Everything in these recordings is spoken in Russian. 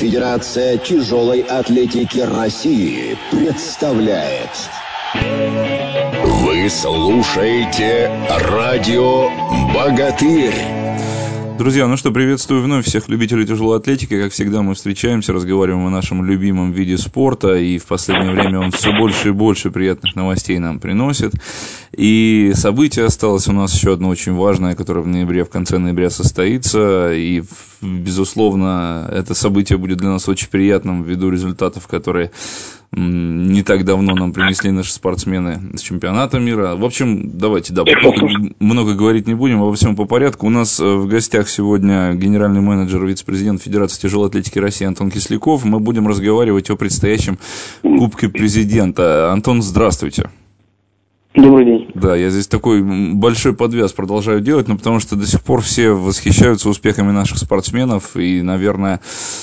Федерация тяжелой атлетики России представляет. Вы слушаете радио «Богатырь». Друзья, ну что, приветствую вновь всех любителей тяжелой атлетики. Как всегда, мы встречаемся, разговариваем о нашем любимом виде спорта, и в последнее время он все больше и больше приятных новостей нам приносит. И событие осталось у нас еще одно очень важное, которое в ноябре, в конце ноября состоится, и, безусловно, это событие будет для нас очень приятным ввиду результатов, которые не так давно нам принесли наши спортсмены с чемпионата мира. В общем, давайте, да, много, много говорить не будем, во всем по порядку. У нас э, в гостях сегодня генеральный менеджер, вице-президент Федерации тяжелой атлетики России Антон Кисляков. Мы будем разговаривать о предстоящем Кубке Президента. Антон, здравствуйте. Добрый день. Да, я здесь такой большой подвяз продолжаю делать, но потому что до сих пор все восхищаются успехами наших спортсменов, и, наверное,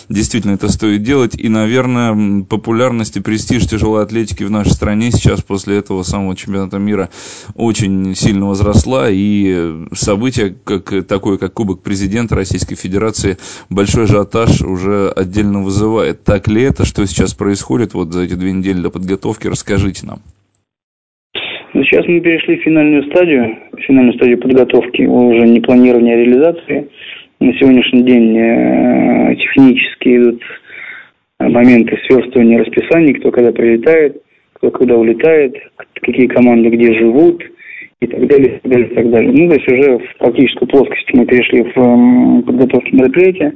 действительно это стоит делать, и, наверное, популярность и престиж тяжелой атлетики в нашей стране сейчас после этого самого чемпионата мира очень сильно возросла, и событие как, такое, как Кубок Президента Российской Федерации, большой ажиотаж уже отдельно вызывает. Так ли это, что сейчас происходит вот за эти две недели до подготовки, расскажите нам. Сейчас мы перешли в финальную стадию, финальную стадию подготовки, уже не планирования, а реализации. На сегодняшний день э, технически идут моменты сверстывания расписаний, кто когда прилетает, кто когда улетает, какие команды где живут и так далее, и так далее, и так далее. Ну, то есть уже в практическую плоскость мы перешли в э, подготовку мероприятия.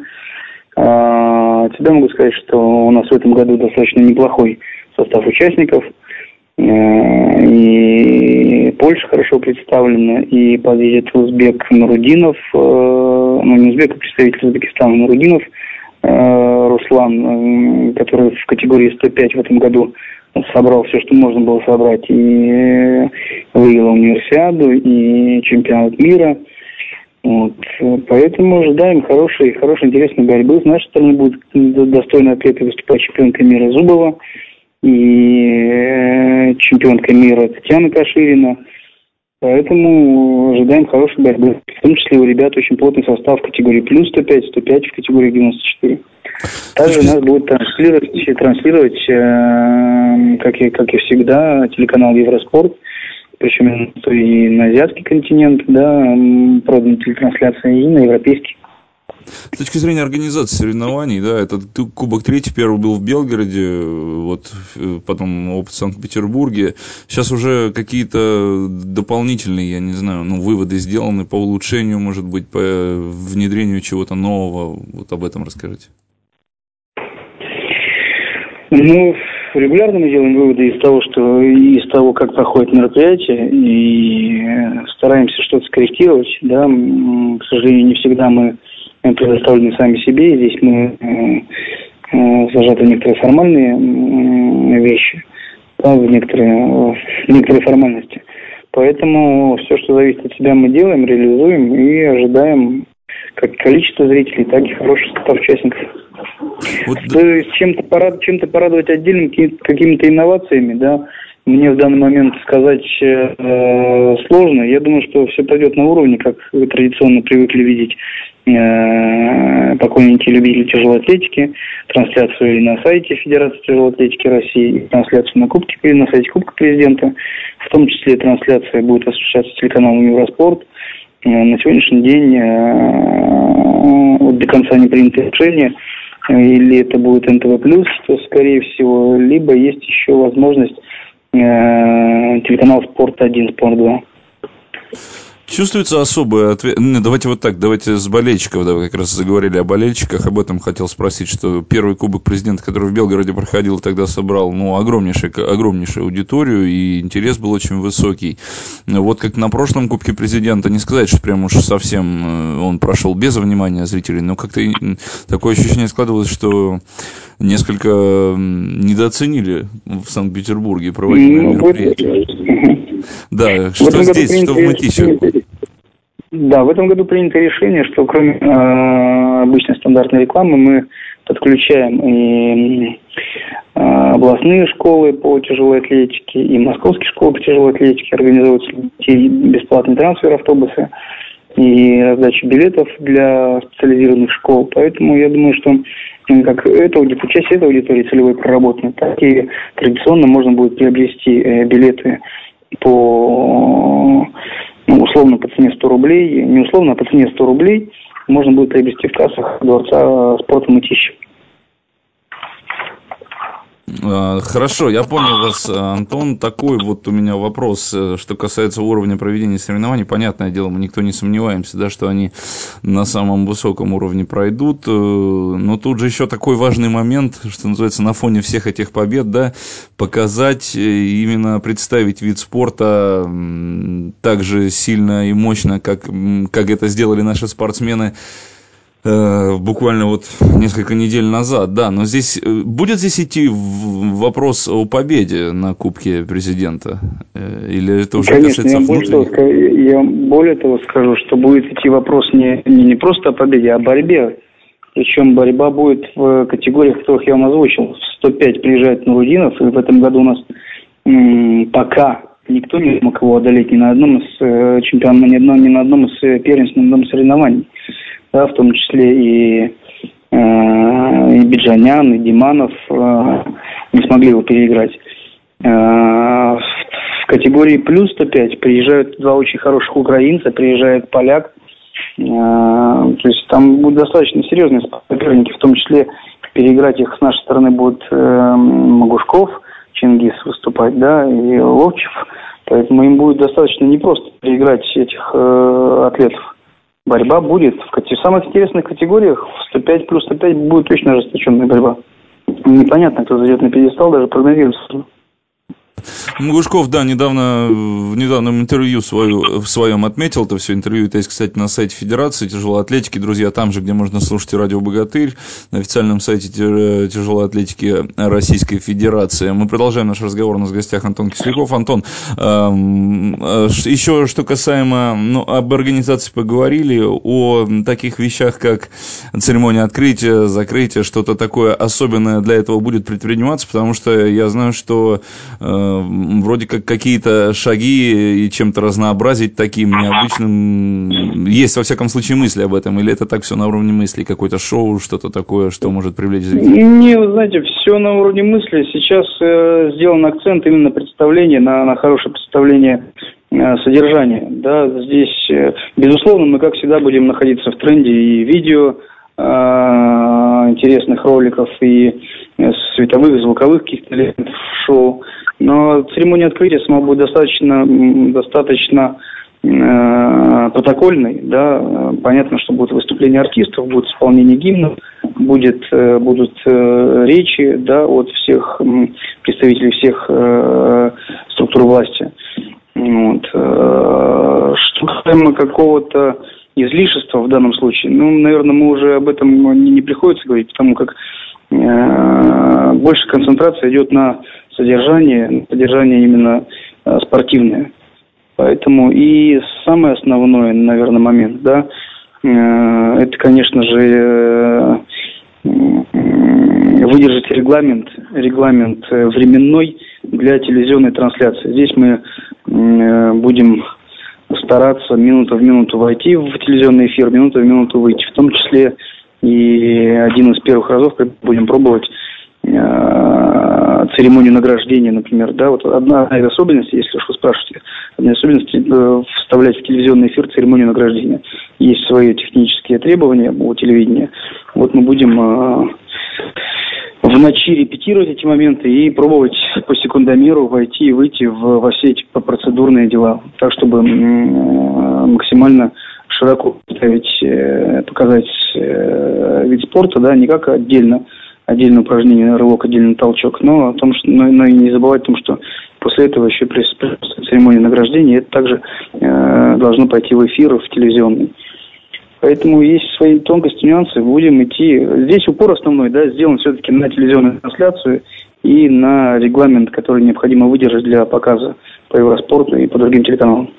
А, всегда могу сказать, что у нас в этом году достаточно неплохой состав участников – Э, и Польша хорошо представлена, и подъедет узбек Нурудинов, э, ну не узбек, а представитель Узбекистана Нурудинов, э, Руслан, который в категории 105 в этом году собрал все, что можно было собрать, и выиграл универсиаду, и чемпионат мира. Вот. Поэтому ожидаем хорошей, хорошей, интересной борьбы. С нашей стороны будет достойно ответа выступать чемпионка мира Зубова и э, чемпионка мира Татьяна Каширина. Поэтому ожидаем хорошей борьбы. В том числе у ребят очень плотный состав в категории плюс 105, 105 в категории 94. Также нас будет транслировать, транслировать э, как, и, как и всегда, телеканал Евроспорт. Причем и на азиатский континент, да, продана телетрансляция, и на европейский. С точки зрения организации соревнований, да, этот Кубок Третий первый был в Белгороде, вот потом опыт в Санкт-Петербурге. Сейчас уже какие-то дополнительные, я не знаю, ну, выводы сделаны по улучшению, может быть, по внедрению чего-то нового. Вот об этом расскажите. Ну, регулярно мы делаем выводы из того, что из того, как проходит мероприятие, и стараемся что-то скорректировать. Да, к сожалению, не всегда мы предоставлены сами себе. Здесь мы э, э, зажаты некоторые формальные вещи, да, в некоторые, в некоторые формальности. Поэтому все, что зависит от себя, мы делаем, реализуем и ожидаем как количество зрителей, так и хороший состав участников. Вот... То есть чем-то порад... чем порадовать отдельным какими-то инновациями, да, мне в данный момент сказать э, сложно. Я думаю, что все пойдет на уровне, как вы традиционно привыкли видеть э, поклонники любители тяжелой атлетики, трансляцию и на сайте Федерации тяжелой атлетики России, и трансляцию на Кубке, на сайте Кубка Президента. В том числе трансляция будет осуществляться телеканалом Евроспорт. Э, на сегодняшний день э, вот до конца не принято решение, э, или это будет НТВ+, то скорее всего, либо есть еще возможность Э, телеканал Спорт-1, Спорт-2. Чувствуется особая ответ... Давайте вот так, давайте с болельщиков, да, вы как раз заговорили о болельщиках, об этом хотел спросить, что первый Кубок Президента, который в Белгороде проходил, тогда собрал, ну, огромнейшую, огромнейшую аудиторию, и интерес был очень высокий. Вот как на прошлом Кубке Президента, не сказать, что прям уж совсем э, он прошел без внимания зрителей, но как-то такое ощущение складывалось, что несколько недооценили в Санкт-Петербурге проводимое ну, мероприятие. Да, что здесь, что в Мытищах? Да, в этом году принято решение, что кроме э, обычной стандартной рекламы мы подключаем и э, областные школы по тяжелой атлетике, и московские школы по тяжелой атлетике организуются бесплатный трансфер автобусы и раздача билетов для специализированных школ. Поэтому я думаю, что как эта часть этой аудитории целевой проработана, так и традиционно можно будет приобрести э, билеты по ну, условно по цене 100 рублей, не условно, а по цене 100 рублей можно будет приобрести в кассах Дворца спорта Мытищи. А, хорошо, я понял вас, Антон. Такой вот у меня вопрос, э, что касается уровня проведения соревнований. Понятное дело, мы никто не сомневаемся, да, что они на самом высоком уровне пройдут. Э, но тут же еще такой важный момент, что называется, на фоне всех этих побед, да, показать, э, именно представить вид спорта так же сильно и мощно, как, как это сделали наши спортсмены буквально вот несколько недель назад, да, но здесь э, будет здесь идти вопрос о победе на Кубке президента? Э, или это уже Конечно, касается я более, того, я более того скажу, что будет идти вопрос не, не, не просто о победе, а о борьбе. Причем борьба будет в категориях, которых я вам озвучил. 105 приезжает Нурудинов, и в этом году у нас м, пока никто не смог его одолеть ни на одном из э, чемпионатов, ни, ни на одном из первенств, ни на одном соревнований да, в том числе и, э, и Биджанян, и Диманов э, не смогли его переиграть. Э, в, категории плюс 105 приезжают два очень хороших украинца, приезжает поляк. Э, то есть там будут достаточно серьезные соперники, в том числе переиграть их с нашей стороны будет э, Магушков, Чингис выступать, да, и Ловчев. Поэтому им будет достаточно непросто переиграть этих э, атлетов борьба будет. В самых интересных категориях в 105 плюс 105 будет точно ожесточенная борьба. Непонятно, кто зайдет на пьедестал, даже прогнозировать Гушков, да, недавно в недавнем интервью свою, в своем отметил это все интервью. Это есть, кстати, на сайте Федерации тяжелой атлетики. Друзья, там же, где можно слушать радио «Богатырь», на официальном сайте тяжелой атлетики Российской Федерации. Мы продолжаем наш разговор. У нас в гостях Антон Кисляков. Антон, эм, э, еще что касаемо, ну, об организации поговорили, о таких вещах, как церемония открытия, закрытия, что-то такое особенное для этого будет предприниматься, потому что я знаю, что э, вроде как какие-то шаги и чем-то разнообразить таким необычным. Есть, во всяком случае, мысли об этом? Или это так все на уровне мысли? Какое-то шоу, что-то такое, что может привлечь зрителей? Не, вы знаете, все на уровне мысли. Сейчас э, сделан акцент именно на представление, на, на хорошее представление э, содержания. Да, здесь, э, безусловно, мы, как всегда, будем находиться в тренде и видео, интересных роликов, и э, световых, звуковых каких-то элементов шоу. Но церемония открытия сама будет достаточно, достаточно э, протокольной, да, понятно, что будут выступления артистов, будет исполнение гимнов, будет, э, будут э, речи, да, от всех представителей всех э, структур власти. Вот. Э, что касаемо какого-то излишества в данном случае, ну, наверное, мы уже об этом не, не приходится говорить, потому как э, больше концентрация идет на содержание, содержание именно э, спортивное. Поэтому и самый основной, наверное, момент, да, э, это, конечно же, э, выдержать регламент, регламент временной для телевизионной трансляции. Здесь мы будем стараться минуту в минуту войти в телевизионный эфир, минуту в минуту выйти. В том числе и один из первых разов будем пробовать Э, церемонию награждения, например, да, вот одна из особенностей, если уж вы спрашиваете, одна из особенностей э, вставлять в телевизионный эфир церемонию награждения. Есть свои технические требования у телевидения. Вот мы будем э, в ночи репетировать эти моменты и пробовать по секундомеру войти и выйти в, во все эти процедурные дела, так чтобы максимально широко представить, показать вид спорта, да, не как отдельно отдельное упражнение, рывок, отдельный толчок, но, о том, что, но, но и не забывать о том, что после этого еще при церемонии награждения это также э, должно пойти в эфир, в телевизионный. Поэтому есть свои тонкости, нюансы, будем идти. Здесь упор основной, да, сделан все-таки на телевизионную трансляцию и на регламент, который необходимо выдержать для показа по Евроспорту и по другим телеканалам.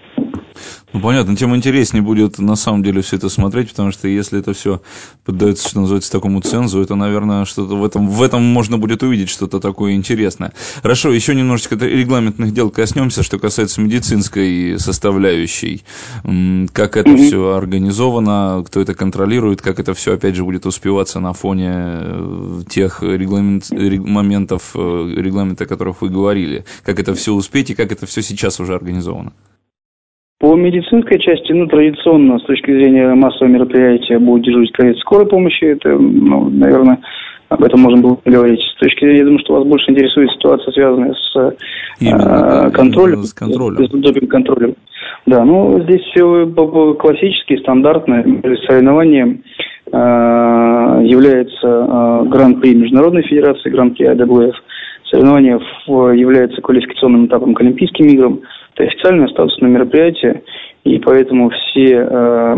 Ну, понятно, тем интереснее будет на самом деле все это смотреть, потому что если это все поддается, что называется, такому цензу, это, наверное, что-то в этом, в этом можно будет увидеть что-то такое интересное. Хорошо, еще немножечко регламентных дел коснемся, что касается медицинской составляющей. Как это mm-hmm. все организовано, кто это контролирует, как это все, опять же, будет успеваться на фоне э, тех регламент, моментов, э, регламента, о которых вы говорили. Как это все успеть и как это все сейчас уже организовано. По медицинской части, ну, традиционно, с точки зрения массового мероприятия, будет дежурить карета скорой помощи. Это, ну, наверное, об этом можно было поговорить. С точки зрения, я думаю, что вас больше интересует ситуация, связанная с Именно, э, контролем. С контролем. С допинг-контролем. Да, ну, здесь все классически, стандартно. Соревнование э, является э, Гран-при Международной Федерации, Гран-при АДВФ. Соревнование является квалификационным этапом к Олимпийским играм. Это официальное статусное мероприятие, и поэтому все, э,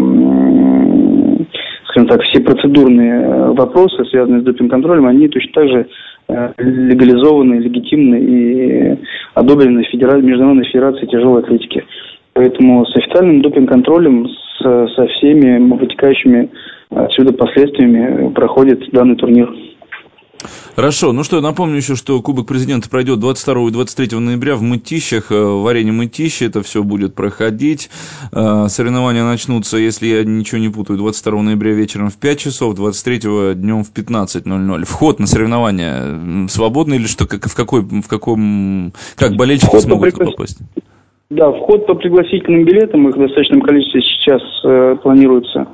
скажем так, все процедурные э, вопросы, связанные с допинг-контролем, они точно так же э, легализованы, легитимны и одобрены Федера... Международной Федерацией тяжелой атлетики. Поэтому с официальным допинг-контролем, со всеми вытекающими отсюда последствиями проходит данный турнир. Хорошо, ну что, напомню еще, что Кубок Президента пройдет 22 и 23 ноября в Мытищах, э, в арене Мытищи это все будет проходить. Э, соревнования начнутся, если я ничего не путаю, 22 ноября вечером в 5 часов, 23 днем в 15.00. Вход на соревнования свободный или что, как, в, какой, в каком, как болельщики вход смогут по попасть? Да, вход по пригласительным билетам, их в достаточном количестве сейчас э, планируется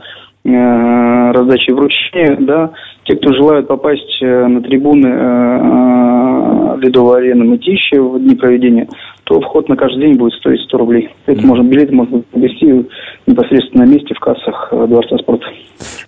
раздачи вручения, да, те, кто желают попасть э, на трибуны э, э, Ледовой арены Мытищи в дни проведения, то вход на каждый день будет стоить 100 рублей. Это можно, билеты можно приобрести непосредственно на месте в кассах Дворца спорта.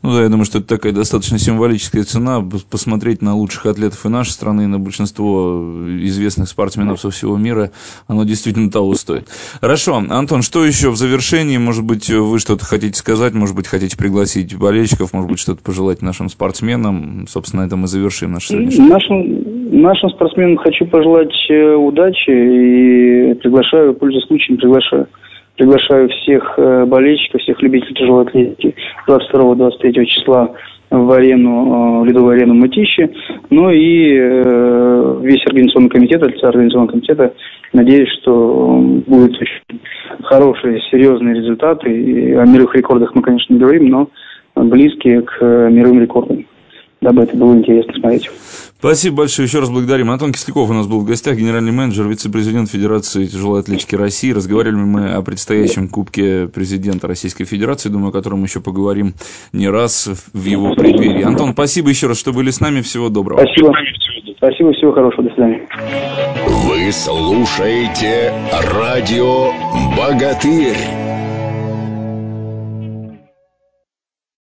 Ну да, я думаю, что это такая достаточно символическая цена, посмотреть на лучших атлетов и нашей страны, и на большинство известных спортсменов со всего мира, оно действительно того стоит. Хорошо, Антон, что еще в завершении, может быть, вы что-то хотите сказать, может быть, хотите пригласить болельщиков, может быть, что-то пожелать нашим спортсменам, собственно, это мы завершим наш сегодняшний нашим, нашим спортсменам хочу пожелать э, удачи и приглашаю, пользуясь случаем, приглашаю Приглашаю всех э, болельщиков, всех любителей тяжелой атлетики 22-23 числа в арену, э, в ледовую арену Мытищи. Ну и весь организационный комитет, лица организационного комитета, надеюсь, что будут очень хорошие, серьезные результаты. И о мировых рекордах мы, конечно, не говорим, но близкие к мировым рекордам, дабы это было интересно смотреть. Спасибо большое. Еще раз благодарим. Антон Кисляков у нас был в гостях, генеральный менеджер, вице-президент Федерации тяжелой атлетики России. Разговаривали мы о предстоящем Кубке президента Российской Федерации, думаю, о котором еще поговорим не раз в его преддверии. Антон, спасибо еще раз, что были с нами. Всего доброго. Спасибо. Спасибо, всего хорошего. До свидания. Вы слушаете радио «Богатырь».